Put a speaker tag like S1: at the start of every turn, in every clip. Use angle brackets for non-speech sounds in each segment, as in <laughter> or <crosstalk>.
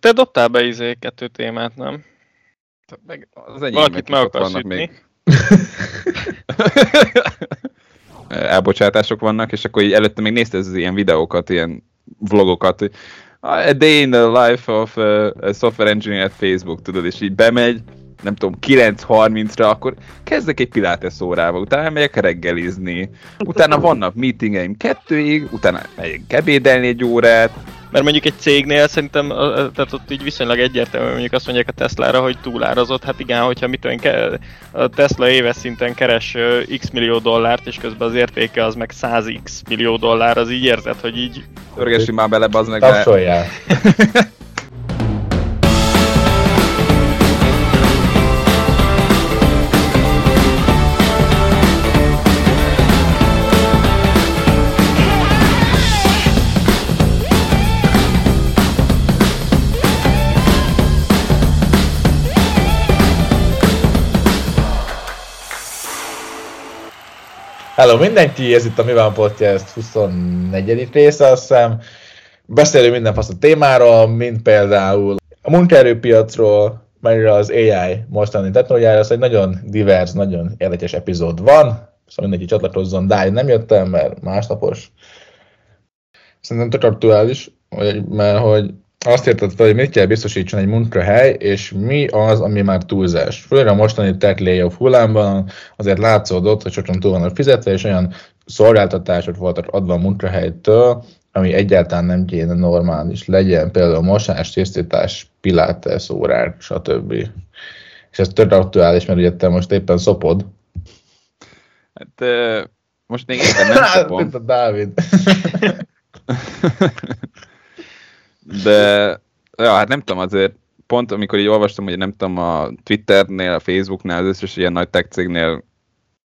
S1: Te dobtál be izé kettő témát, nem?
S2: Meg az enyém
S1: Valakit meg akarsz
S2: vannak még. <laughs> Elbocsátások vannak, és akkor így előtte még nézte az ilyen videókat, ilyen vlogokat, hogy a day in the life of a software engineer at Facebook, tudod, és így bemegy, nem tudom, 9.30-ra, akkor kezdek egy pilates órával, utána megyek reggelizni, utána vannak meetingeim kettőig, utána megyek ebédelni egy órát,
S1: Mert mondjuk egy cégnél szerintem, tehát ott így viszonylag egyértelmű, mondjuk azt mondják a Teslára, hogy túlárazott. Hát igen, hogyha mit ke- a Tesla éves szinten keres x millió dollárt, és közben az értéke az meg 100x millió dollár, az így érzed, hogy így
S2: Örgessünk már bele, bazd meg, de... <laughs>
S3: Hello mindenki, ez itt a Mi van Podcast 24. része, azt hiszem. Beszélünk minden fasz a témáról, mint például a munkaerőpiacról, mert az AI mostani technológiára, ez egy nagyon divers, nagyon érdekes epizód van, szóval mindenki csatlakozzon, de nem jöttem, mert másnapos. Szerintem tök aktuális, mert hogy azt érted fel, hogy mit kell biztosítson egy munkahely, és mi az, ami már túlzás. Főleg a mostani tech layoff hullámban azért látszódott, hogy sokan túl vannak fizetve, és olyan szolgáltatások voltak adva a munkahelytől, ami egyáltalán nem kéne normális legyen, például mosás, tisztítás, pilates órák, stb. És ez tök aktuális, mert ugye te most éppen szopod.
S2: Hát, most még éppen nem <laughs> szopom.
S3: Dávid. <laughs>
S2: De, ja, hát nem tudom, azért pont amikor így olvastam, hogy nem tudom, a Twitternél, a Facebooknál, az összes ilyen nagy tech cégnél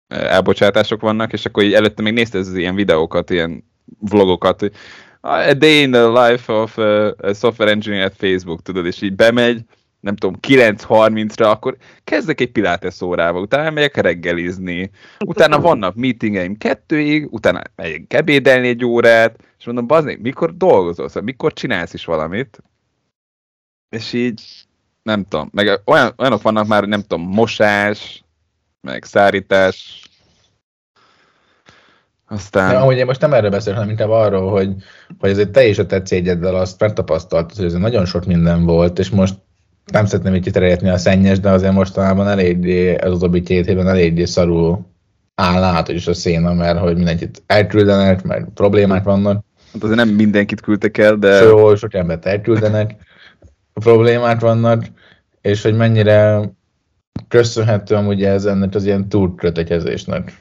S2: eh, elbocsátások vannak, és akkor így előtte még nézte az ilyen videókat, ilyen vlogokat, hogy a day in the life of uh, a software engineer at Facebook, tudod, és így bemegy, nem tudom, 9.30-ra, akkor kezdek egy pilates órával, utána megyek reggelizni, utána vannak meetingeim kettőig, utána megyek ebédelni egy órát, és mondom, bazd mikor dolgozol, szóval mikor csinálsz is valamit, és így, nem tudom, meg olyan, olyanok vannak már, nem tudom, mosás, meg szárítás, aztán...
S3: Ja, amúgy én most nem erről beszélek, hanem inkább arról, hogy, hogy azért te is a te cégeddel azt megtapasztaltad, hogy ez nagyon sok minden volt, és most nem szeretném így kiterjedni a szennyes, de azért mostanában eléggé, ez utóbbi két évben eléggé szarul áll át is a széna, mert hogy mindenkit elküldenek, mert problémák vannak,
S2: Hát azért nem mindenkit küldtek el, de
S3: szóval sok embert elküldenek, <laughs> problémák vannak, és hogy mennyire köszönhető amúgy ez ennek az ilyen túlkötekezésnek.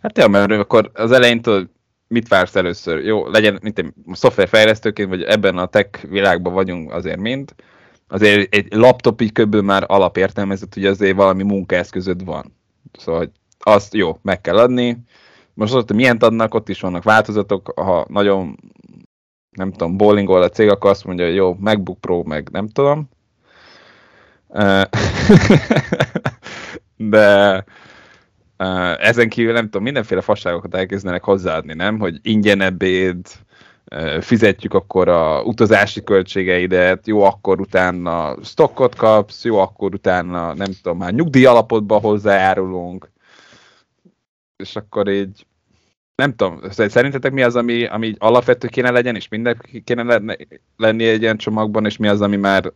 S2: hát ja, mert akkor az elején tudod, mit vársz először? Jó, legyen, mint egy szoftverfejlesztőként, vagy ebben a tech világban vagyunk azért mind, azért egy laptop így köbből már alapértelmezett, hogy azért valami munkaeszközöd van. Szóval azt jó, meg kell adni. Most ott milyen adnak, ott is vannak változatok, ha nagyon nem tudom, bowlingol a cég, akkor azt mondja, hogy jó, MacBook Pro, meg nem tudom. <laughs> De ezen kívül nem tudom, mindenféle fasságokat elkezdenek hozzáadni, nem? Hogy ingyen ebéd, fizetjük akkor a utazási költségeidet, jó, akkor utána stockot kapsz, jó, akkor utána nem tudom, már nyugdíj alapotba hozzájárulunk, és akkor így nem tudom, szerintetek mi az, ami, ami így alapvető kéne legyen, és mindenki kéne lenni egy ilyen csomagban, és mi az, ami már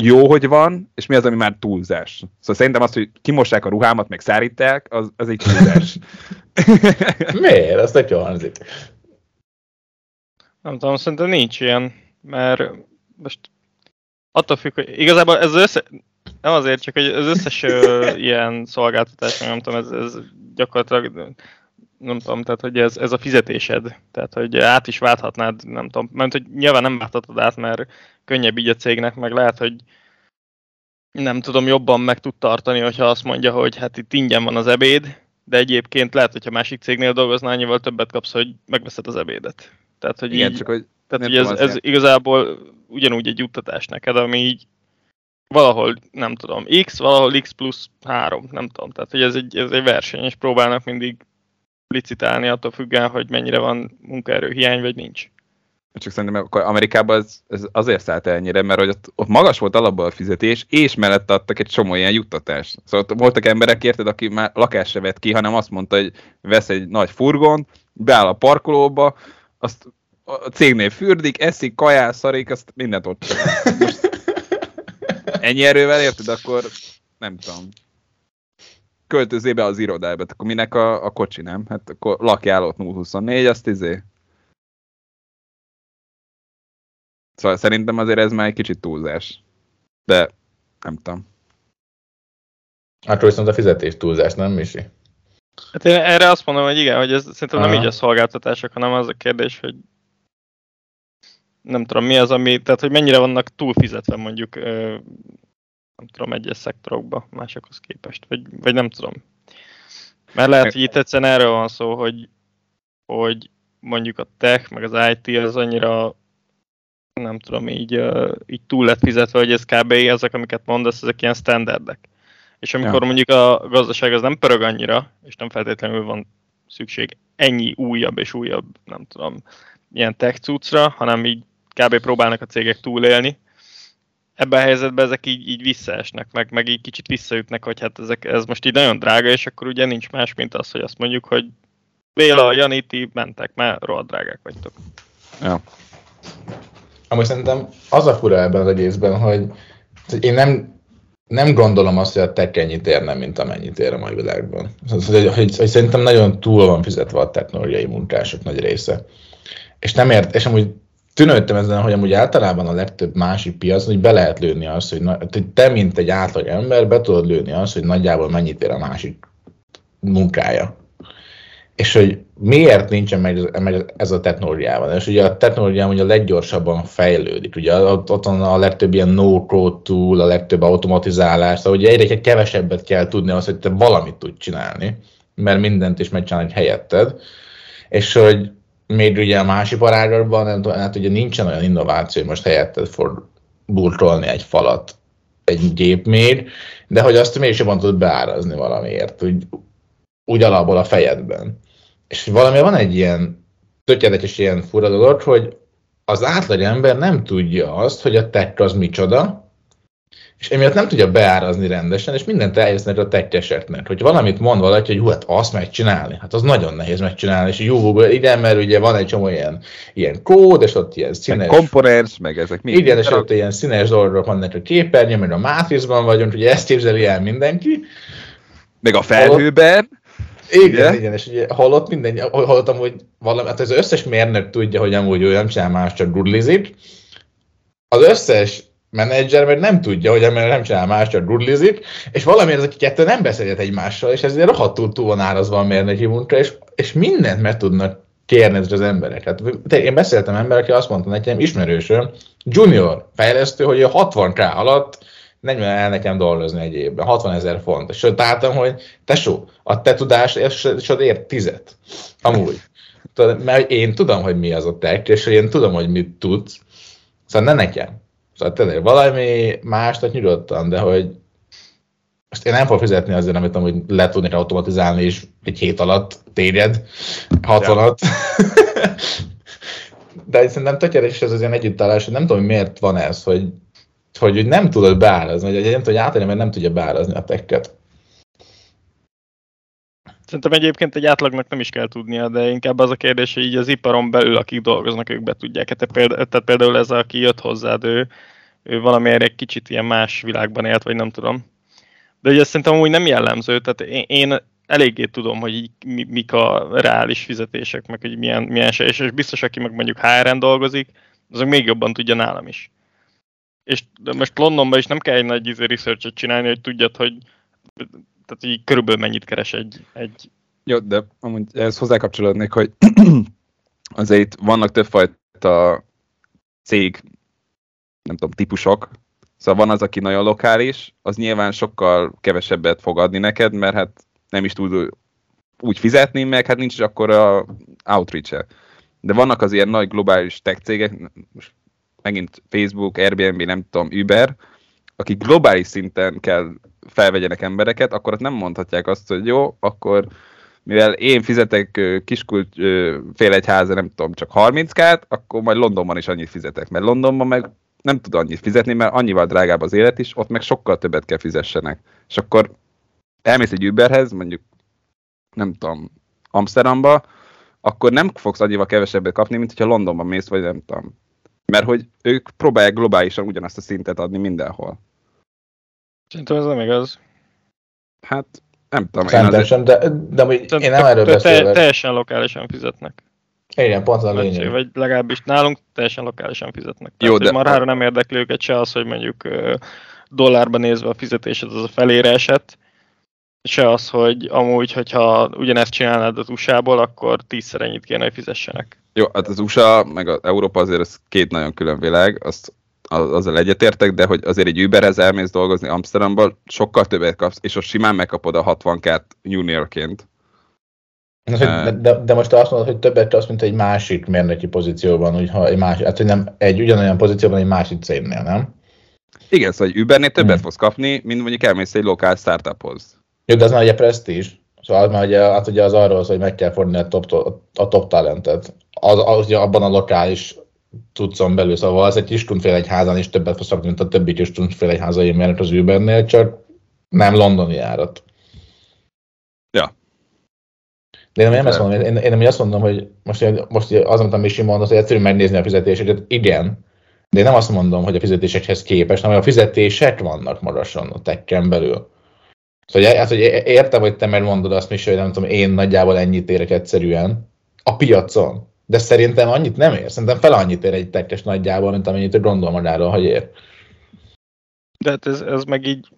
S2: jó, hogy van, és mi az, ami már túlzás. Szóval szerintem az, hogy kimossák a ruhámat, meg szárítják, az, az egy túlzás. <laughs>
S3: Miért? Ez tök jól hangzik.
S1: Nem tudom, szerintem nincs ilyen, mert most attól függ, hogy igazából ez össze, nem azért, csak hogy az összes <laughs> ilyen szolgáltatás, nem tudom, ez, ez gyakorlatilag nem tudom, tehát hogy ez, ez a fizetésed, tehát hogy át is válthatnád, nem tudom, mert hogy nyilván nem válthatod át, mert könnyebb így a cégnek, meg lehet, hogy nem tudom, jobban meg tud tartani, hogyha azt mondja, hogy hát itt ingyen van az ebéd, de egyébként lehet, hogyha másik cégnél dolgoznál, annyival többet kapsz, hogy megveszed az ebédet. Tehát, hogy
S2: Igen,
S1: így,
S2: csak hogy
S1: tehát, hogy ez, ez igazából ugyanúgy egy juttatás neked, ami így valahol, nem tudom, X, valahol X plusz 3, nem tudom. Tehát, hogy ez egy, ez egy verseny, és próbálnak mindig licitálni attól függően, hogy mennyire van munkaerő hiány, vagy nincs.
S2: Csak szerintem akkor Amerikában ez, ez azért szállt el ennyire, mert hogy ott, ott magas volt alapból a fizetés, és mellett adtak egy csomó ilyen juttatást. Szóval ott voltak emberek, érted, aki már lakást se vett ki, hanem azt mondta, hogy vesz egy nagy furgon, beáll a parkolóba, azt a cégnél fürdik, eszik, kajál, szarik, azt mindent ott. Most <laughs> ennyi erővel érted, akkor nem tudom. Költözé be az irodába, akkor minek a, a kocsi, nem? Hát akkor lakjál ott 024, azt izé. Szóval szerintem azért ez már egy kicsit túlzás. De nem tudom.
S3: Akkor viszont a fizetés túlzás, nem Misi?
S1: Hát én erre azt mondom, hogy igen, hogy ez szerintem nem
S3: Aha.
S1: így a szolgáltatások, hanem az a kérdés, hogy nem tudom mi az, ami, tehát hogy mennyire vannak túlfizetve mondjuk, nem tudom, egyes szektorokba másokhoz képest, vagy, vagy nem tudom. Mert lehet, hogy itt egyszerűen erről van szó, hogy, hogy mondjuk a tech, meg az IT az annyira nem tudom, így, így túl lett fizetve, hogy ez kb. ezek, amiket mondasz, ezek ilyen standardek. És amikor
S2: Ja.
S1: mondjuk a gazdaság az nem pörög annyira, és nem feltétlenül van szükség ennyi újabb és újabb, nem tudom, ilyen tech cuccra, hanem így kb. próbálnak a cégek túlélni. Ebben a helyzetben ezek így, így visszaesnek, meg, meg így kicsit visszaütnek, hogy hát ezek, ez most így nagyon drága, és akkor ugye nincs más, mint az, hogy azt mondjuk, hogy Béla, Jani, ti mentek, mert rohadt drágák vagytok.
S2: Ja.
S3: Amúgy szerintem az a fura ebben az egészben, hogy én nem, nem gondolom azt, hogy a tech ennyit érne, mint amennyit ér a mai világban. Hogy, hogy, hogy, hogy szerintem nagyon túl van fizetve a technológiai munkások nagy része. És nem ért, és amúgy tűnődtem ezen, hogy amúgy általában a legtöbb másik piacon, hogy be lehet lőni azt, hogy, na, te, mint egy átlag ember, be tudod lőni azt, hogy nagyjából mennyit ér a másik munkája. És hogy miért nincsen meg, meg ez a technológiában. És ugye a technológia ugye a leggyorsabban fejlődik. Ugye ott, ott van a legtöbb ilyen no-code tool, a legtöbb automatizálás, szóval ugye egyre kevesebbet kell tudni az, hogy te valamit tudj csinálni, mert mindent is megcsinálni helyetted. És hogy még ugye a másik parágakban, nem tudom, hát ugye nincsen olyan innováció, hogy most helyetted fog burkolni egy falat egy gépmér, de hogy azt mégis jobban tudod beárazni valamiért, úgy, úgy alapból a fejedben. És valami van egy ilyen tökéletes ilyen fura dolog, hogy az átlag ember nem tudja azt, hogy a tech az micsoda, és emiatt nem tudja beárazni rendesen, és mindent elhelyeznek a tekkeseknek. Hogy valamit mond valaki, hogy hú, hát azt megcsinálni, hát az nagyon nehéz megcsinálni, és jó, igen, mert ugye van egy csomó ilyen, ilyen kód, és ott ilyen
S2: Meg
S3: színes...
S2: komponens, meg ezek mi?
S3: Igen, és ott ilyen színes dolgok vannak a képernyőn, meg a Matrixban vagyunk, ugye ezt képzeli el mindenki.
S2: Meg a felhőben.
S3: Igen, igen, igen és ugye hallott minden, hallottam, hogy valami, hát az összes mérnök tudja, hogy amúgy ő nem csinál más, csak gudlizik. Az összes menedzser meg nem tudja, hogy ember nem csinál más, csak gudlizik, és valamiért ezek kettő nem beszélhet egymással, és ezért rohadtul túl van árazva a mérnöki munka, és, és mindent meg tudnak kérni az emberek. Hát, te- én beszéltem ember, aki azt mondta nekem, ismerősöm, junior fejlesztő, hogy a 60k alatt 40 el nekem dolgozni egy évben, 60 ezer font. És ott álltam, hogy tesó, a te tudás, és és ott ér tizet. Amúgy. Tudod, mert én tudom, hogy mi az a tech, és én tudom, hogy mit tudsz. Szóval ne nekem. Szóval tényleg valami másnak nyugodtan, de hogy most én nem fogok fizetni azért, amit amúgy le tudnék automatizálni, és egy hét alatt térjed, 60
S2: Ja.
S3: alatt. <laughs> De szerintem tökéletes ez az ilyen együttállás, hogy nem tudom, hogy miért van ez, hogy, hogy úgy nem tudod beárazni, hogy nem hogy általában mert nem tudja beárazni a tekket.
S1: Szerintem egyébként egy átlagnak nem is kell tudnia, de inkább az a kérdés, hogy így az iparon belül, akik dolgoznak, ők be tudják. Hát te például, tehát például ez, aki jött hozzád, ő, ő valamiért egy kicsit ilyen más világban élt, vagy nem tudom. De ugye szerintem úgy nem jellemző, tehát én, én eléggé tudom, hogy így mi, mik a reális fizetések, meg hogy milyen, milyen se, és, és biztos, aki meg mondjuk HR-en dolgozik, azok még jobban tudja nálam is. És de most Londonban is nem kell egy nagy izé research csinálni, hogy tudjad, hogy tehát így körülbelül mennyit keres egy, egy
S2: Jó, de amúgy ez hozzákapcsolódnék, hogy <clears throat> azért itt vannak többfajta cég, nem tudom, típusok. Szóval van az, aki nagyon lokális, az nyilván sokkal kevesebbet fog adni neked, mert hát nem is tud úgy fizetni, meg hát nincs is akkor a outreach -e. De vannak az ilyen nagy globális tech cégek, most megint Facebook, Airbnb, nem tudom, Uber, akik globális szinten kell felvegyenek embereket, akkor ott nem mondhatják azt, hogy jó, akkor mivel én fizetek kiskult ö, fél egy háza, nem tudom, csak 30 kát, akkor majd Londonban is annyit fizetek, mert Londonban meg nem tud annyit fizetni, mert annyival drágább az élet is, ott meg sokkal többet kell fizessenek. És akkor elmész egy Uberhez, mondjuk nem tudom, Amsterdamba, akkor nem fogsz annyival kevesebbet kapni, mint hogyha Londonban mész, vagy nem tudom. Mert hogy ők próbálják globálisan ugyanazt a szintet adni mindenhol.
S1: Szerintem ez nem igaz.
S2: Hát nem tudom. Én
S3: Szerintem
S2: azért,
S3: sem, de, de amúgy én nem erről
S1: te-
S3: beszélek.
S1: Teljesen lokálisan fizetnek.
S3: Igen, pont az a
S1: Vagy,
S3: lényeg.
S1: vagy legalábbis nálunk teljesen lokálisan fizetnek.
S2: Jó,
S1: Tehát,
S2: de-
S1: hogy marhára nem érdekli őket se az, hogy mondjuk dollárban nézve a fizetésed az a felére esett, se az, hogy amúgy, hogyha ugyanezt csinálnád az USA-ból, akkor tízszer ennyit kéne, hogy fizessenek.
S2: jó, hát az USA, meg az Európa azért ez két nagyon külön világ, azt, az- azzal egyetértek, de hogy azért egy Uberhez elmész dolgozni Amsterdamban, sokkal többet kapsz, és ott simán megkapod a 60 kát juniorként.
S3: Na, hogy- De, de, de, most azt mondod, hogy többet kapsz, mint egy másik mérnöki pozícióban, úgy, ha egy másik, hát hogy nem egy ugyanolyan pozícióban egy másik cégnél, nem?
S2: Igen, szóval egy Ubernél többet
S3: Hmm.
S2: fogsz kapni, mint mondjuk elmész egy lokál startuphoz.
S3: Jó, de az már ugye presztízs. Szóval az már ugye, hát ugye az arról szól, hogy meg kell fordulni a top, a top talentet. Az, az ugye abban a lokális tudszon belül, szóval az egy kiskunfél egy házan is többet fogsz mint a többi kiskunfél egy házai mérnök az Ubernél, csak nem londoni járat.
S2: Ja.
S3: De én nem ezt mondom, én, én, én azt mondom, hogy most, most az, amit a Misi mondott, hogy egyszerű megnézni a fizetéseket, igen, de én nem azt mondom, hogy a fizetésekhez képest, hanem a fizetések vannak magasan a tekken belül. Szóval hát, hogy értem, hogy te megmondod azt, Misi, hogy nem tudom, én nagyjából ennyit érek egyszerűen a piacon. De szerintem annyit nem ér. Szerintem fel annyit ér egy tekkes nagyjából, mint amennyit ő gondol magáról, hogy ér.
S1: De hát ez, ez meg így,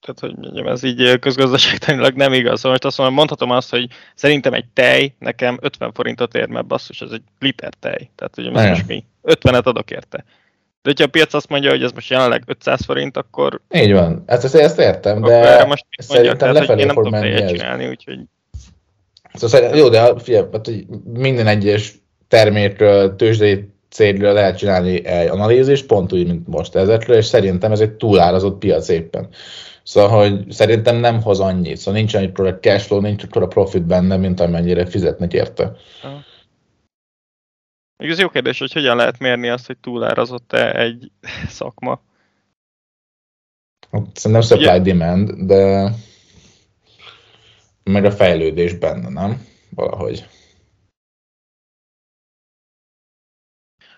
S1: tehát hogy mondjam, ez így közgazdaságtanilag nem igaz. Szóval most azt mondom, mondhatom azt, hogy szerintem egy tej nekem 50 forintot ér, mert basszus, ez egy liter tej. Tehát ugye
S3: Igen.
S1: most mi? 50-et adok érte. De hogyha a piac azt mondja, hogy ez most jelenleg 500 forint, akkor,
S3: Így van. Ezt, ezt, ezt értem,
S1: akkor erre
S3: de
S1: most mit mondjak? Tehát, hogy én nem
S3: menni
S1: tejet
S3: ez.
S1: csinálni, úgyhogy
S3: Szóval jó, de figyelj, hát, hogy minden egyes termékről, tőzsdei cégről lehet csinálni egy analízist, pont úgy, mint most ezekről, és szerintem ez egy túlárazott piac éppen. Szóval, hogy szerintem nem hoz annyit, szóval nincs annyi a cashflow, nincs a profit benne, mint amennyire fizetnek érte.
S1: még ez jó kérdés, hogy hogyan lehet mérni azt, hogy túlárazott-e egy <laughs> szakma.
S3: Hát Szerintem supply-demand, de meg a fejlődés benne, nem? Valahogy.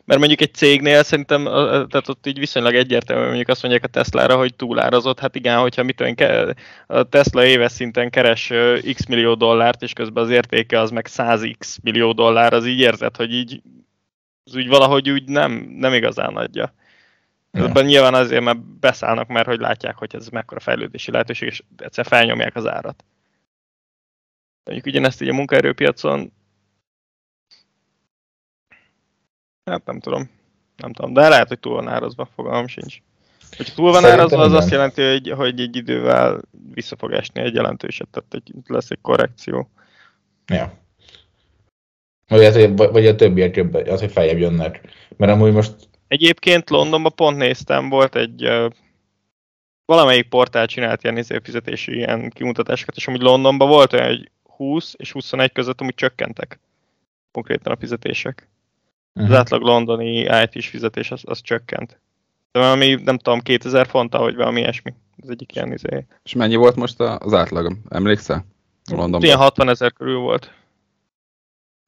S1: Mert mondjuk egy cégnél szerintem, tehát ott így viszonylag egyértelmű, mondjuk azt mondják a Teslára, hogy túlárazott. Hát igen, hogyha mit ke- a Tesla éves szinten keres x millió dollárt, és közben az értéke az meg 100x millió dollár, az így érzed, hogy így az úgy valahogy úgy nem, nem igazán adja.
S3: Ja.
S1: Ebben nyilván azért, mert beszállnak, mert hogy látják, hogy ez mekkora fejlődési lehetőség, és egyszer felnyomják az árat. Mondjuk ugyanezt így a munkaerőpiacon Hát nem tudom. Nem tudom, de lehet, hogy túl van árazva, fogalmam sincs. Hogyha túl van
S3: Szerintem
S1: árazva, az
S3: igen.
S1: azt jelenti, hogy, hogy egy idővel vissza fog esni egy jelentőset, tehát egy, lesz egy korrekció.
S3: Ja. Vagy, az, hogy- vagy a többiek jobb, az, hogy feljebb jönnek. Mert amúgy most
S1: Egyébként Londonban pont néztem, volt egy valamelyik portál csinált ilyen izé fizetési ilyen kimutatásokat, és amúgy Londonban volt olyan, hogy 20 és 21 között amúgy csökkentek konkrétan a fizetések. Az átlag londoni IT-s fizetés az, az csökkent. De valami, nem tudom, 2000 font, vagy valami ilyesmi. Ez egyik ilyen izé.
S2: És mennyi volt most a- az átlagom? Emlékszel? Londonban.
S1: Ilyen 60 ezer körül volt.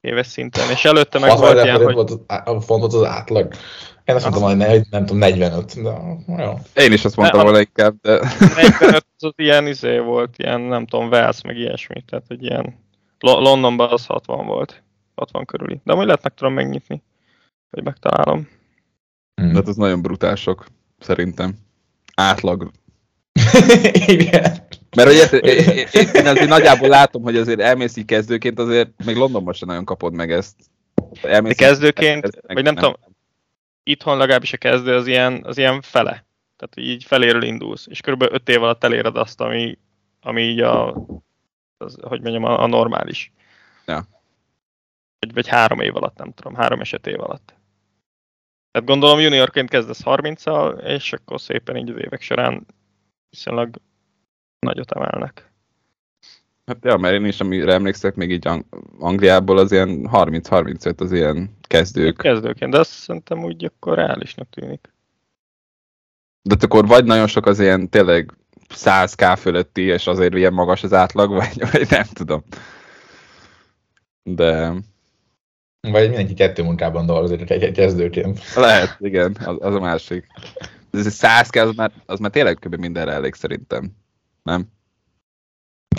S1: Éves szinten. És előtte meg
S3: 60
S1: volt ilyen, hogy
S3: volt az, fontot az átlag. Én azt mondtam, hogy ne, nem tudom, 45. De, jó.
S2: Én is azt mondtam volna inkább, de
S1: 45 az ilyen izé volt, ilyen nem tudom, Wales meg ilyesmi. Tehát, hogy ilyen Lo- Londonban az 60 volt. 60 körüli. De majd lehet meg tudom megnyitni. Hogy megtalálom.
S3: Hmm.
S2: hát az nagyon brutál sok, szerintem. Átlag. <laughs>
S3: Igen.
S2: Mert hogy én, én, én azért nagyjából látom, hogy azért elmész így kezdőként, azért még Londonban sem nagyon kapod meg ezt. Elmész
S1: De kezdőként,
S2: így-
S1: vagy nem tudom, itthon legalábbis a kezdő az ilyen, az ilyen fele. Tehát így feléről indulsz, és körülbelül 5 év alatt eléred azt, ami, ami így a, az, hogy mondjam, a, a normális.
S2: Ja.
S1: Vagy, vagy három év alatt, nem tudom, három és öt év alatt. Tehát gondolom juniorként kezdesz 30-al, és akkor szépen így az évek során viszonylag nagyot emelnek.
S2: Hát ja, mert én is, amire emlékszek, még így Ang- Angliából az ilyen 30-35 az ilyen kezdők.
S1: Kezdőként, de azt szerintem úgy akkor reálisnak tűnik.
S2: De hát akkor vagy nagyon sok az ilyen tényleg 100k fölötti, és azért ilyen magas az átlag, <laughs> vagy, vagy nem tudom. De
S3: Vagy mindenki kettő munkában dolgozik egy, egy kezdőként.
S2: lehet, igen, az, az a másik. De ez egy 100k, az már, az már tényleg kb. mindenre elég szerintem. Nem?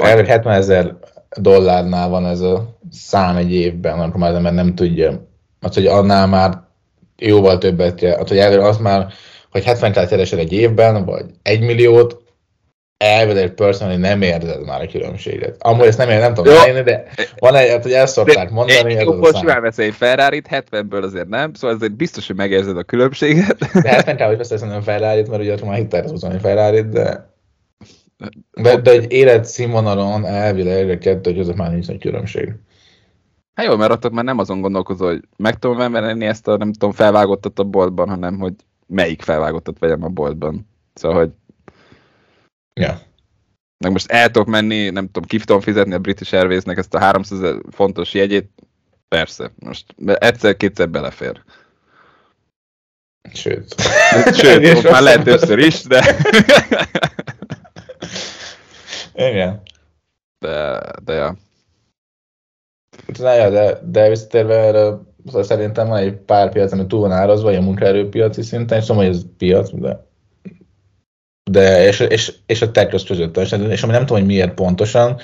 S3: Elvileg 70 ezer dollárnál van ez a szám egy évben, akkor már az ember nem tudja. Az, hogy annál már jóval többet. Az, hogy elvileg az már, hogy 70 kell keresel egy évben, vagy egy milliót, elvileg personally nem érzed már a különbséget. Amúgy ezt nem, ér, nem tudom elérni, de van egy, hát, hogy ezt szokták mondani, a
S2: Jóból simán veszel egy ferrari 70-ből azért nem, szóval azért biztos, hogy megérzed a különbséget.
S3: De 70 kell, hogy veszesz nem ferrari mert ugye akkor már hitelhez húzni ferrari de de, de egy életszínvonalon elvileg a kettő között már nincs nagy különbség.
S2: Hát jó, mert ott már nem azon gondolkozol, hogy meg tudom venni ezt a, nem tudom, felvágottat a boltban, hanem hogy melyik felvágottat vegyem a boltban. Szóval, hogy
S3: Ja.
S2: meg most el tudok menni, nem tudom, ki tudom fizetni a British Airwaysnek ezt a 300 ezer fontos jegyét, persze, most egyszer-kétszer belefér.
S3: Sőt.
S2: Sőt, <laughs> már lehet többször is, de, <laughs> <laughs>
S3: Igen.
S2: de, de ja.
S3: Na, ja, de, de visszatérve erre, szóval szerintem van egy pár piac, ami túl van árazva, ilyen munkaerőpiaci szinten, és tudom, hogy ez piac, de de és, és, és a tech között, és, és ami nem tudom, hogy miért pontosan,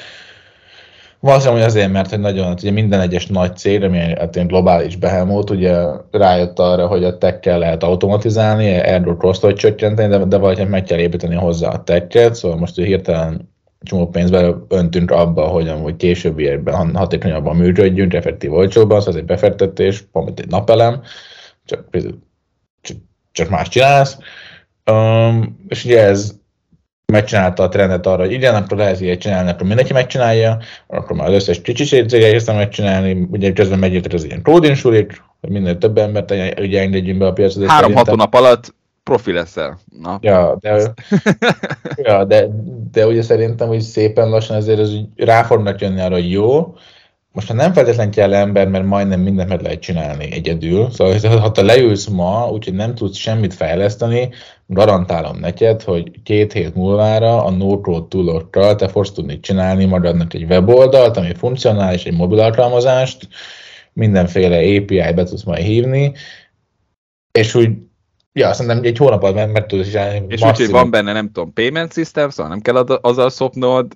S3: Valószínűleg hogy azért, mert hogy nagyon, ugye minden egyes nagy cég, ami hát ilyen globális behemoth, ugye rájött arra, hogy a tech lehet automatizálni, erről kostot csökkenteni, de, de valahogy meg kell építeni hozzá a tech szóval most hogy hirtelen csomó pénzbe öntünk abba, hogy amúgy későbbiekben hatékonyabban működjünk, effektív olcsóbban, szóval ez egy befektetés, pont egy napelem, csak, csak, csak más csinálsz. Um, és ugye ez megcsinálta a trendet arra, hogy igen, akkor lehet ilyet csinálni, akkor mindenki megcsinálja, akkor már az összes kicsi cég elkezdte megcsinálni, ugye közben megjöttek az ilyen coding sulik, hogy minél több embert ugye engedjünk be a piacra.
S2: Három-hat hónap alatt profi leszel. Na.
S3: Ja, de, <laughs> ja de, de ugye szerintem, hogy szépen lassan ezért az úgy rá fognak jönni arra, hogy jó, most ha nem feltétlen kell ember, mert majdnem mindent meg lehet csinálni egyedül, szóval ha- te leülsz ma, úgyhogy nem tudsz semmit fejleszteni, garantálom neked, hogy két hét múlvára a no-code toolokkal te fogsz tudni csinálni magadnak egy weboldalt, ami funkcionális, egy mobil alkalmazást, mindenféle API be tudsz majd hívni, és úgy, ja, szerintem egy hónap alatt meg, meg tudsz csinálni.
S2: És úgy, hogy
S3: maximum.
S2: van benne, nem tudom, payment system, szóval nem kell azzal szopnod,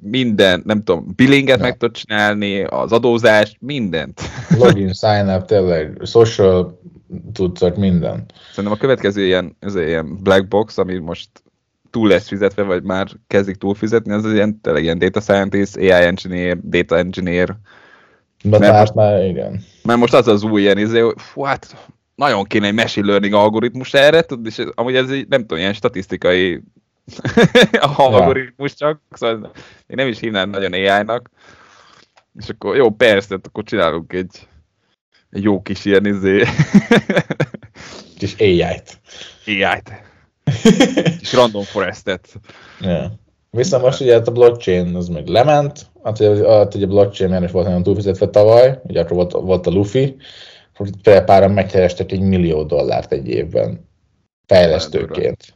S2: minden, nem tudom, billinget
S3: Ja.
S2: meg tudod csinálni, az adózást, mindent. <laughs>
S3: login, <laughs> sign up, tényleg, social tudszak, minden.
S2: Szerintem a következő ilyen, ez ilyen black box, ami most túl lesz fizetve, vagy már kezdik túl fizetni, az ilyen, tényleg ilyen data scientist, AI engineer, data engineer,
S3: De
S2: Mert most-
S3: már igen.
S2: mert most az az új ilyen, izé, hogy fú, hát nagyon kéne egy machine learning algoritmus erre, tudod, és ez, amúgy ez egy, nem tudom, ilyen statisztikai <laughs> algoritmus csak, szóval én nem is hívnám nagyon AI-nak, és akkor jó, persze, hát akkor csinálunk egy, egy jó kis ilyen izé, <laughs>
S3: Kis AI-t.
S2: AI-t, <laughs> kis random forestet.
S3: Ja. Viszont most ugye hát a blockchain az meg lement, hát ugye, hát ugye a blockchain már is volt nagyon túlfizetve tavaly, ugye akkor volt, volt a Luffy, például páran megkerestek egy millió dollárt egy évben fejlesztőként.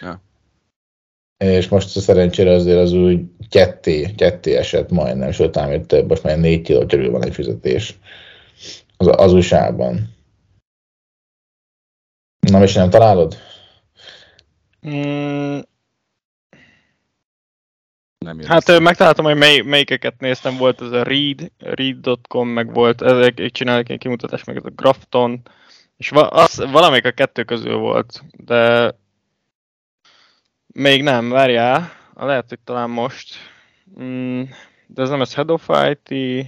S2: Ja.
S3: És most a szerencsére azért az úgy ketté, ketté esett majdnem, sőt, ám több, most már négy kiló körül van egy fizetés az, az USA-ban. Na, és nem találod?
S1: Mm,
S2: Nem jön
S1: hát megtaláltam, hogy mely, melyikeket néztem, volt ez a Read, Read.com, meg volt, ezek csinálnak egy kimutatást, meg ez a Grafton, és va, az, valamelyik a kettő közül volt, de még nem, várjál, lehet, hogy talán most, mm, de ez nem ez Head of IT,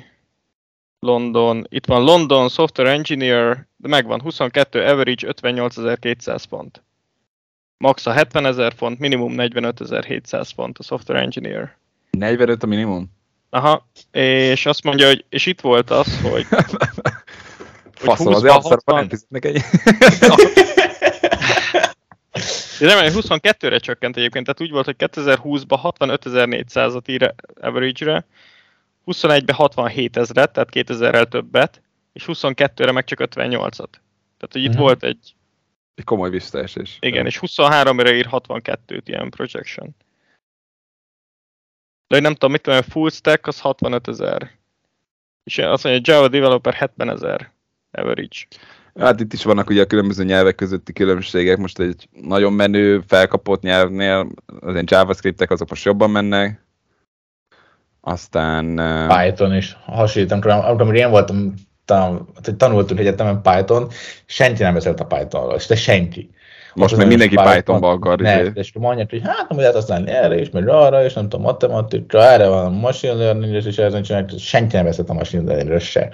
S1: London, itt van London Software Engineer, de megvan 22, average 58.200 pont. Max a 70 ezer font, minimum 45.700 font a Software Engineer.
S2: 45 a minimum?
S1: Aha, és azt mondja, hogy, és itt volt az, hogy <laughs>
S2: Faszom,
S1: 20-ban
S2: azért
S1: 60
S2: nem fizetnek egy... <laughs>
S1: De nem, 22-re csökkent egyébként, tehát úgy volt, hogy 2020-ban 65.400-at ír average-re, 21-ben 67 ezeret, tehát 2000-rel többet, és 22-re meg csak 58-at. Tehát, hogy itt uh-huh. volt egy...
S2: Egy komoly visszaesés.
S1: Igen, és 23-ra ír 62-t ilyen projection. De hogy nem tudom, mit tudom, a full stack az 65 ezer. És azt mondja, Java developer 70 ezer average.
S2: Hát itt is vannak ugye a különböző nyelvek közötti különbségek. Most egy nagyon menő, felkapott nyelvnél az ilyen JavaScriptek azok most jobban mennek. Aztán...
S3: Python is hasonlít, amikor, amikor én voltam, tanultunk egyetemen Python, senki nem beszélt a Pythonról, de senki.
S2: Most meg mindenki Pythonba akar.
S3: Ne, és mondják, hogy hát nem lehet használni erre is, meg arra is, nem tudom, matematika, erre van machine learning, és ezen csinálják, senki nem beszélt a machine learning se.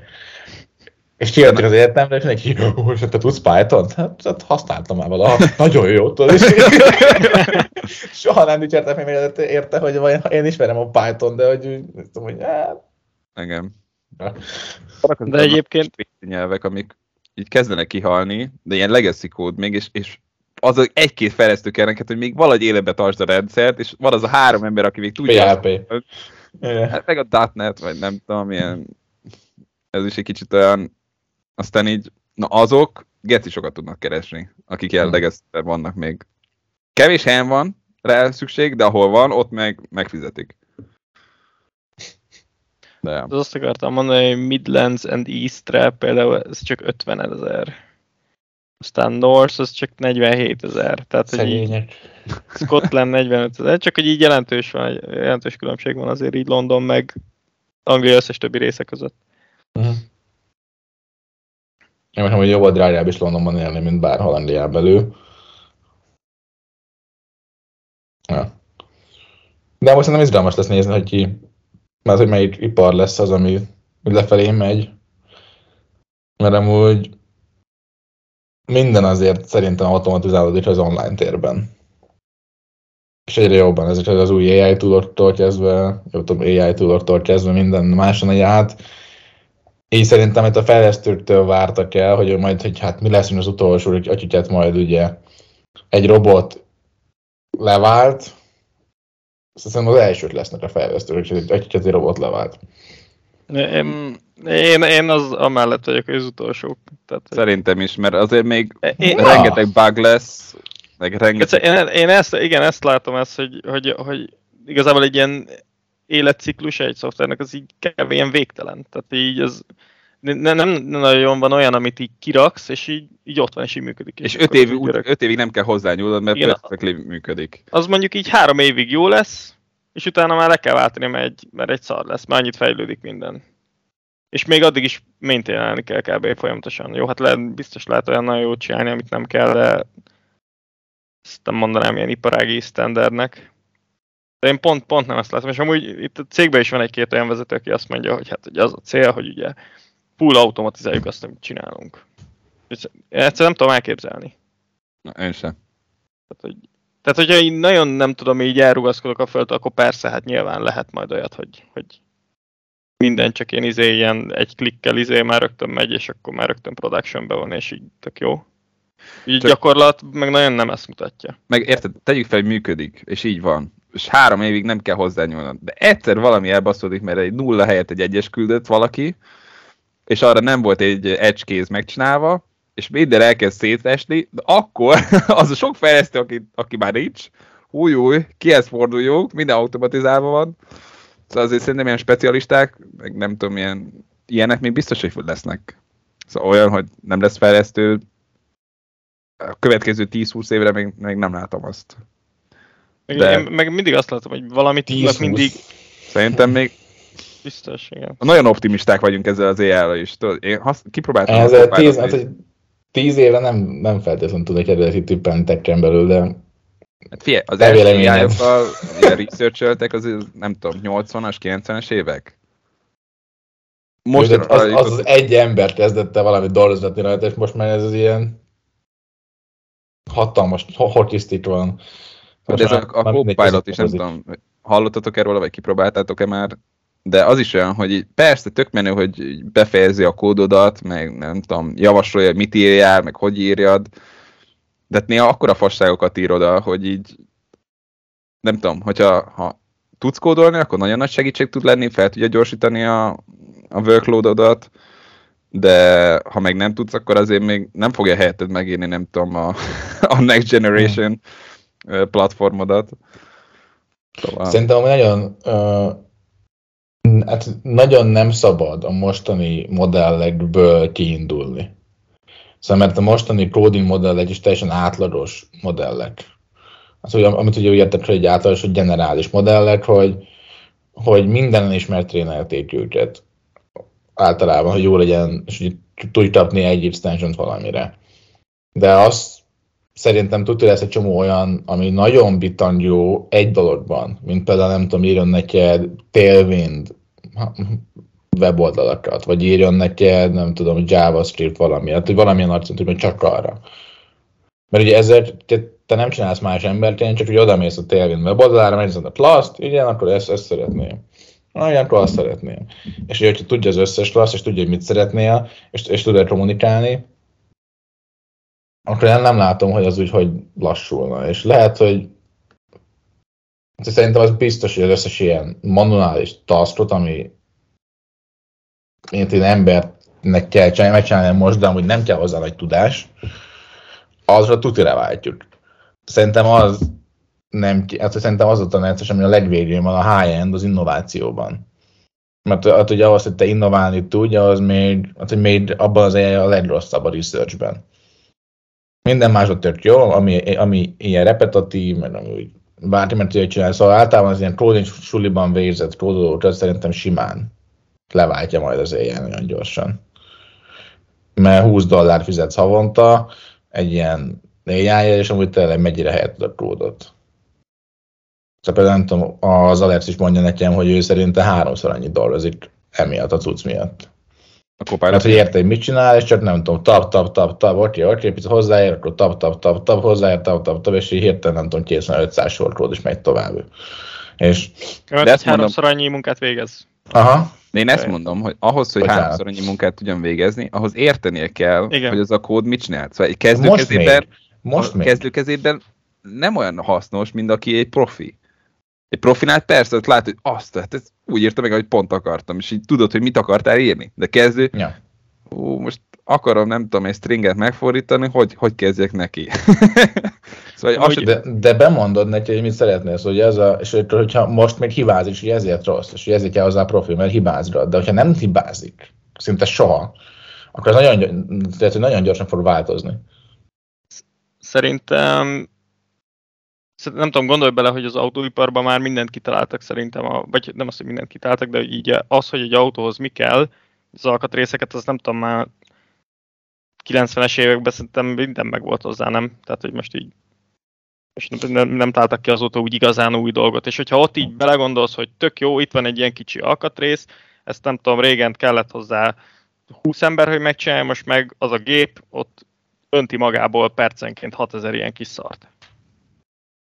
S3: És kijöttek az egyetemre, és neki, hogy te tudsz Python? Hát, hát használtam már valaha. <laughs> Nagyon jó, tudod. És <laughs> soha nem dicsértem még érte, hogy vajon én ismerem a Python, de hogy, tudom, hogy hát...
S1: De egyébként...
S2: Nyelvek, amik így kezdenek kihalni, de ilyen legacy kód még, és, és az egy-két fejlesztő kell neked, hogy még valahogy életbe tartsd a rendszert, és van az a három ember, aki még tudja.
S3: PHP.
S2: Hát meg a .NET, vagy nem tudom, milyen, ez is egy kicsit olyan, aztán így, na azok geci sokat tudnak keresni, akik jelenleg ezt vannak még. Kevés helyen van rá szükség, de ahol van, ott meg megfizetik.
S1: De. Az azt akartam mondani, hogy Midlands and East-re például ez csak 50 ezer. Aztán North az csak 47 ezer. Tehát, hogy így Scotland 45 ezer, csak hogy így jelentős, van, jelentős különbség van azért így London meg Anglia összes többi része között. Uh-huh.
S3: Én mondom, hogy jobb drágább is Londonban élni, mint bárhol Angliában belül. Ja. De most nem izgalmas lesz nézni, hogy ki, mert hogy melyik ipar lesz az, ami lefelé megy. Mert amúgy minden azért szerintem automatizálódik az online térben. És egyre jobban ezek az új AI tooloktól kezdve, jó tudom, AI tooloktól kezdve minden máson egy át. Így szerintem itt a fejlesztőktől vártak el, hogy majd, hogy hát mi lesz az utolsó, hogy akiket majd ugye egy robot levált, szerintem az elsők lesznek a fejlesztők, hogy akiket egy robot levált.
S1: Én, én, én az amellett vagyok, hogy az utolsó.
S2: Tehát, Szerintem is, mert azért még én, rengeteg bug lesz, meg rengeteg...
S1: Én, én ezt, igen, ezt látom, ezt, hogy, hogy, hogy igazából egy ilyen életciklus egy szoftvernek az így kb. ilyen végtelen. Tehát így ez nem, nem, nagyon van olyan, amit így kiraksz, és így, így ott van, és így működik.
S2: És, és öt, év, öt évig nem kell hozzányúlnod, mert perfectly működik.
S1: Az mondjuk így három évig jó lesz, és utána már le kell váltani, mert egy, mert egy szar lesz, már annyit fejlődik minden. És még addig is maintainálni kell kb. folyamatosan. Jó, hát lehet, biztos lehet olyan nagyon jót csinálni, amit nem kell, de ezt nem mondanám ilyen iparági standardnek. De én pont, pont nem ezt látom, és amúgy itt a cégben is van egy-két olyan vezető, aki azt mondja, hogy hát hogy az a cél, hogy ugye full automatizáljuk azt, amit csinálunk. Egyszerűen nem tudom elképzelni.
S2: Na, én sem.
S1: Tehát, hogy tehát, hogyha én nagyon nem tudom, így elrugaszkodok a föld, akkor persze, hát nyilván lehet majd olyat, hogy, hogy minden csak én izé ilyen egy klikkel izé már rögtön megy, és akkor már rögtön productionbe van, és így tök jó. Így csak gyakorlat meg nagyon nem ezt mutatja.
S2: Meg érted, tegyük fel, hogy működik, és így van. És három évig nem kell hozzányúlnod. De egyszer valami elbaszódik, mert egy nulla helyett egy egyes küldött valaki, és arra nem volt egy case megcsinálva, és minden elkezd szétesni, de akkor <laughs> az a sok fejlesztő, aki, aki már nincs, új, új, kihez forduljunk, minden automatizálva van. Szóval azért szerintem ilyen specialisták, meg nem tudom, ilyen, ilyenek még biztos, hogy lesznek. Szóval olyan, hogy nem lesz fejlesztő, a következő 10-20 évre még, még nem látom azt.
S1: De... Én meg mindig azt látom, hogy valamit tudnak mindig...
S2: Szerintem még
S1: Biztos, igen.
S2: Nagyon optimisták vagyunk ezzel az AI-ra is. Tudod, én hasz, kipróbáltam.
S3: Ez a tíz, hát, hogy tíz éve nem, nem feltétlenül tudok eredeti tippen tekken belül, de
S2: Hát figyelj, az első AI-okkal research az nem tudom, 80-as, 90-es évek?
S3: Most az, az, az, az, egy ember kezdette valamit dolgozatni rajta, és most már ez az ilyen hatalmas hokisztik van.
S2: De ez a, a Copilot is, nem tudom, hallottatok erről, vagy kipróbáltátok-e már? De az is olyan, hogy persze tök menő, hogy befejezi a kódodat, meg nem tudom, javasolja, mit írjál, meg hogy írjad, de hát néha akkora fasságokat ír oda, hogy így nem tudom, hogyha ha tudsz kódolni, akkor nagyon nagy segítség tud lenni, fel tudja gyorsítani a, a workloadodat, de ha meg nem tudsz, akkor azért még nem fogja helyetted megírni, nem tudom, a, <laughs> a Next Generation platformodat.
S3: Szóval... Szerintem nagyon, uh, hát nagyon nem szabad a mostani modellekből kiindulni. Szóval mert a mostani coding modellek is teljesen átlagos modellek. Az, hogy, amit ugye értek, hogy átlagos, hogy generális modellek, hogy, hogy minden ismert trénelték őket általában, hogy jó legyen, és hogy tudj tapni egy extension valamire. De az szerintem tudja lesz egy csomó olyan, ami nagyon bitan jó egy dologban, mint például nem tudom, írjon neked Tailwind weboldalakat, vagy írjon neked, nem tudom, JavaScript valami, hát hogy valamilyen arcot, hogy csak arra. Mert ugye ezért te, te nem csinálsz más embert, én csak hogy odamész a Tailwind weboldalára, megnézed a class igen, akkor ezt, ezt szeretném. Na, akkor azt szeretném. És ugye, hogyha tudja az összes class, és tudja, hogy mit szeretnél, és, és tud kommunikálni, akkor én nem látom, hogy az úgy, hogy lassulna. És lehet, hogy szerintem az biztos, hogy az összes ilyen manuális taskot, ami mint én embernek kell csinálni, megcsinálni most, de amúgy nem kell hozzá nagy tudás, azra tutira váltjuk. Szerintem az nem, hát szerintem az a tanácsos, ami a legvégén van, a high-end az innovációban. Mert hát, hogy ahhoz, hogy te innoválni tudj, az még, hát, hogy még abban az a legrosszabb a researchben. Minden másod tök jó, ami, ami ilyen repetitív, meg ami bárki mert tudja csinálni. Szóval általában az ilyen coding suliban végzett kódolókat szerintem simán leváltja majd az éjjel nagyon gyorsan. Mert 20 dollár fizetsz havonta egy ilyen ai és amúgy tényleg mennyire helyett a kódot. Szóval például nem tudom, az Alex is mondja nekem, hogy ő szerinte háromszor annyi dolgozik emiatt a cucc miatt. A hogy érte, hogy mit csinál, és csak nem tudom, tap, tap, tap, tap, oké, oké, picit hozzáér, akkor tap, tap, tap, tap, hozzáér, tap, tap, tap, és így hirtelen nem tudom, készen 500 sorkód, és megy tovább. És...
S1: De ezt háromszor annyi munkát végez.
S3: Aha.
S2: De én ezt mondom, hogy ahhoz, hogy Bocsánat. háromszor annyi munkát tudjon végezni, ahhoz értenie kell, Igen. hogy az a kód mit csinál. Szóval egy kezdőkezében, Most még. kezdőkezében nem olyan hasznos, mint aki egy profi. Egy profinál persze, ott látod, hogy azt, hát ez úgy írta meg, hogy pont akartam, és így tudod, hogy mit akartál írni. De kezdő, ja. ú, most akarom, nem tudom, egy stringet megfordítani, hogy, hogy kezdjek neki. <laughs>
S3: szóval, hogy, de, de, bemondod neki, hogy mit szeretnél, szóval, hogy ez a, és hogyha most még hibázik, és hogy ezért rossz, és hogy ezért kell hozzá a profi, mert hibázra, de hogyha nem hibázik, szinte soha, akkor az nagyon, tehát, hogy nagyon gyorsan fog változni.
S1: Szerintem nem tudom, gondolj bele, hogy az autóiparban már mindent kitaláltak szerintem, a, vagy nem azt, hogy mindent kitaláltak, de így az, hogy egy autóhoz mi kell, az alkatrészeket, az nem tudom, már 90-es években szerintem minden meg volt hozzá, nem? Tehát, hogy most így és nem, nem találtak ki azóta úgy igazán új dolgot. És hogyha ott így belegondolsz, hogy tök jó, itt van egy ilyen kicsi alkatrész, ezt nem tudom, régen kellett hozzá 20 ember, hogy megcsinálja, most meg az a gép ott önti magából percenként 6000 ilyen kis szart.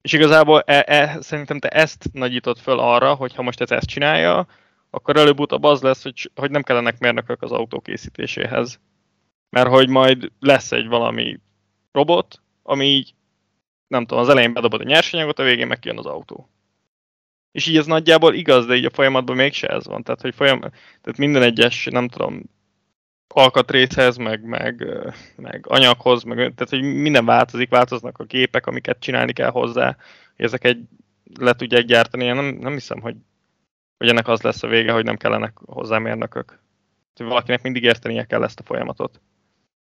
S1: És igazából e, e, szerintem te ezt nagyítod föl arra, hogy ha most ez ezt csinálja, akkor előbb-utóbb az lesz, hogy, hogy nem kellenek mérnökök az autó készítéséhez. Mert hogy majd lesz egy valami robot, ami így, nem tudom, az elején bedobod a nyersanyagot, a végén meg kijön az autó. És így ez nagyjából igaz, de így a folyamatban mégse ez van. Tehát, hogy folyam, tehát minden egyes, nem tudom, alkatrészhez, meg, meg, meg anyaghoz, meg, tehát hogy minden változik, változnak a gépek, amiket csinálni kell hozzá, ezek egy, le tudják gyártani. Én nem, nem hiszem, hogy, hogy ennek az lesz a vége, hogy nem kellenek hozzá mérnökök. Tehát valakinek mindig értenie kell ezt a folyamatot.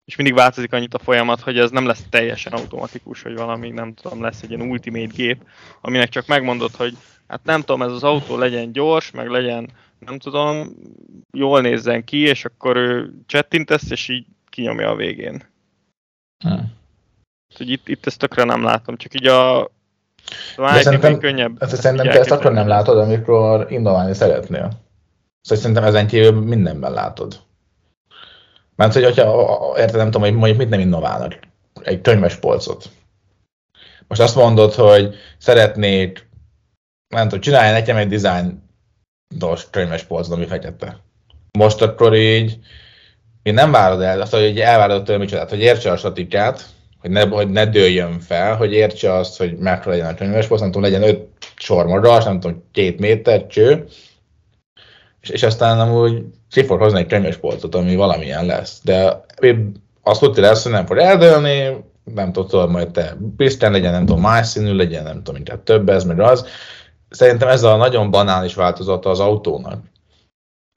S1: És mindig változik annyit a folyamat, hogy ez nem lesz teljesen automatikus, hogy valami, nem tudom, lesz egy ilyen ultimate gép, aminek csak megmondod, hogy hát nem tudom, ez az autó legyen gyors, meg legyen nem tudom, jól nézzen ki, és akkor ő csettintesz, és így kinyomja a végén. Hmm. Hogy itt, itt ezt tökre nem látom, csak így a
S3: de szerintem, könnyebb. Ezt szerintem te ezt akkor nem látod, amikor innoválni szeretnél. Szóval szerintem ezen kívül mindenben látod. Mert hogy, hogyha, érted, nem tudom, hogy mondjuk mit nem innoválnak. Egy könyves polcot. Most azt mondod, hogy szeretnék, nem tudom, csinálj nekem egy design dos könyves polcon, ami fekete. Most akkor így, én nem várod el, azt, hogy elvárod tőle micsodát, hogy értse a statikát, hogy ne, hogy ne dőljön fel, hogy értse azt, hogy mekkora legyen a könyvespolc, nem tudom, legyen öt sor magas, nem tudom, két méter, cső, és, és aztán amúgy ki fog hozni egy könyvespolcot, ami valamilyen lesz. De azt tudja lesz, hogy nem fog eldőlni, nem tudom, majd te Pisten legyen, nem tudom, más színű legyen, nem tudom, inkább több ez, meg az. Szerintem ez a nagyon banális változata az autónak.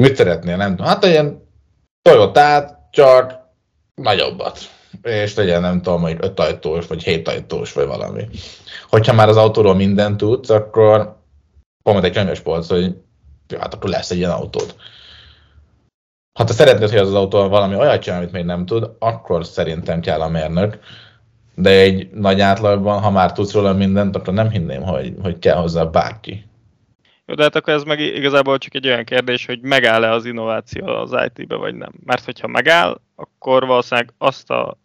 S3: Mit szeretnél, nem tudom, hát ilyen Toyota, csak nagyobbat. És legyen, nem tudom, hogy öt ajtós, vagy hét ajtós, vagy valami. Hogyha már az autóról mindent tudsz, akkor pont egy könyves polc, hogy hát akkor lesz egy ilyen autód. Ha te szeretnéd, hogy az, az autó valami olyat csinál, amit még nem tud, akkor szerintem kell a mérnök. De egy nagy átlagban, ha már tudsz róla mindent, akkor nem hinném, hogy, hogy kell hozzá bárki.
S1: Jó, de hát akkor ez meg igazából csak egy olyan kérdés, hogy megáll-e az innováció az IT-be, vagy nem. Mert hogyha megáll, akkor valószínűleg azt a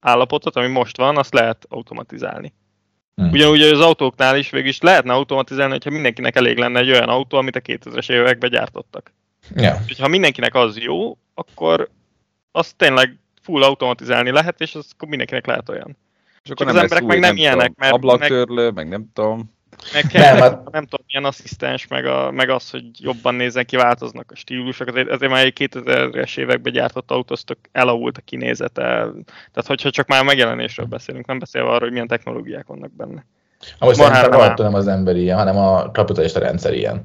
S1: állapotot, ami most van, azt lehet automatizálni. Hmm. Ugyanúgy az autóknál is végig is lehetne automatizálni, hogyha mindenkinek elég lenne egy olyan autó, amit a 2000-es években gyártottak.
S3: Yeah.
S1: Ha mindenkinek az jó, akkor azt tényleg full automatizálni lehet, és az akkor mindenkinek lehet olyan.
S2: És akkor az emberek meg nem, nem ilyenek, mert... Ablaktörlő, meg, meg nem tudom.
S1: Meg kell, nem, hát... nem tudom, milyen asszisztens, meg, a, meg az, hogy jobban nézzen ki, változnak a stílusok. Azért, azért már egy 2000-es években gyártott autóztok elavult a kinézete. Tehát, hogyha csak már megjelenésről beszélünk, nem beszélve arról, hogy milyen technológiák vannak benne.
S3: Amúgy szerintem nem, nem az ember ilyen, hanem a kapitalista rendszer ilyen.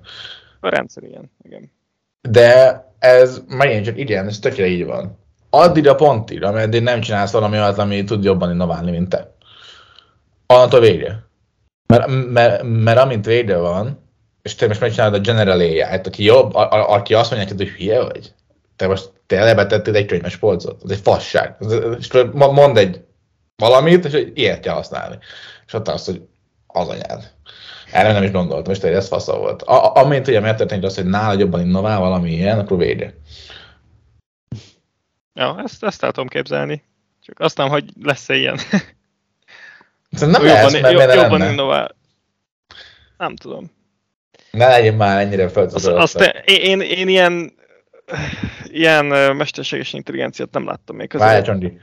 S1: A rendszer ilyen, igen.
S3: De ez megint csak igen, ez tökre így van. Addig a pontig, ameddig nem csinálsz valami olyat, ami tud jobban innoválni, mint te. Annatól végre. Mert, mert, mert amint védő van, és te most megcsinálod a General AI-t, aki jobb, a, a, aki azt mondja hogy hülye vagy, te most te lebetettél egy könyves polcot, ez egy fasság. És mond egy valamit, és ilyet kell használni. És ott azt, hogy az anyád. Erre nem is gondoltam, és tényleg ez fasza volt. A, amint ugye megtörténik az, hogy nála jobban innovál valami ilyen, akkor védje.
S1: Ja, ezt, ezt el tudom képzelni. Csak azt nem, hogy lesz-e ilyen.
S3: Szerintem nem jobban, lesz, mert jobb, jobban
S1: innovál. Nem tudom.
S3: Ne legyen már ennyire feltudott.
S1: Azt, azt én, én ilyen, ilyen mesterséges intelligenciát nem láttam még.
S3: Várj, Csondi.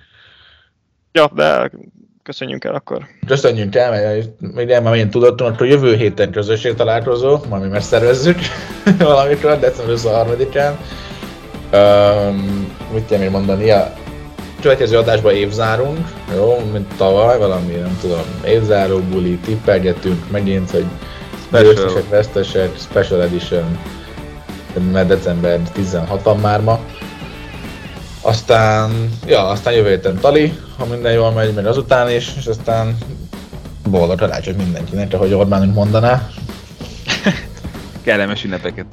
S1: Ja, de köszönjünk el akkor.
S3: Köszönjünk el, mert ugye már megint tudottunk, akkor jövő héten közösség találkozó, majd mi szervezzük <laughs> valamikor, december 23-án. Um, mit kell még mondani? Ja, következő adásban évzárunk, jó, mint tavaly, valami, nem tudom, évzáró buli, tippelgetünk megint, hogy győztesek, vesztesek, Special Edition, mert december 16 van már ma. Aztán, ja, aztán jövő héten Tali, ha minden jól megy, meg azután is, és aztán boldog karácsony mindenkinek, ahogy Orbánunk mondaná.
S2: Kellemes ünnepeket.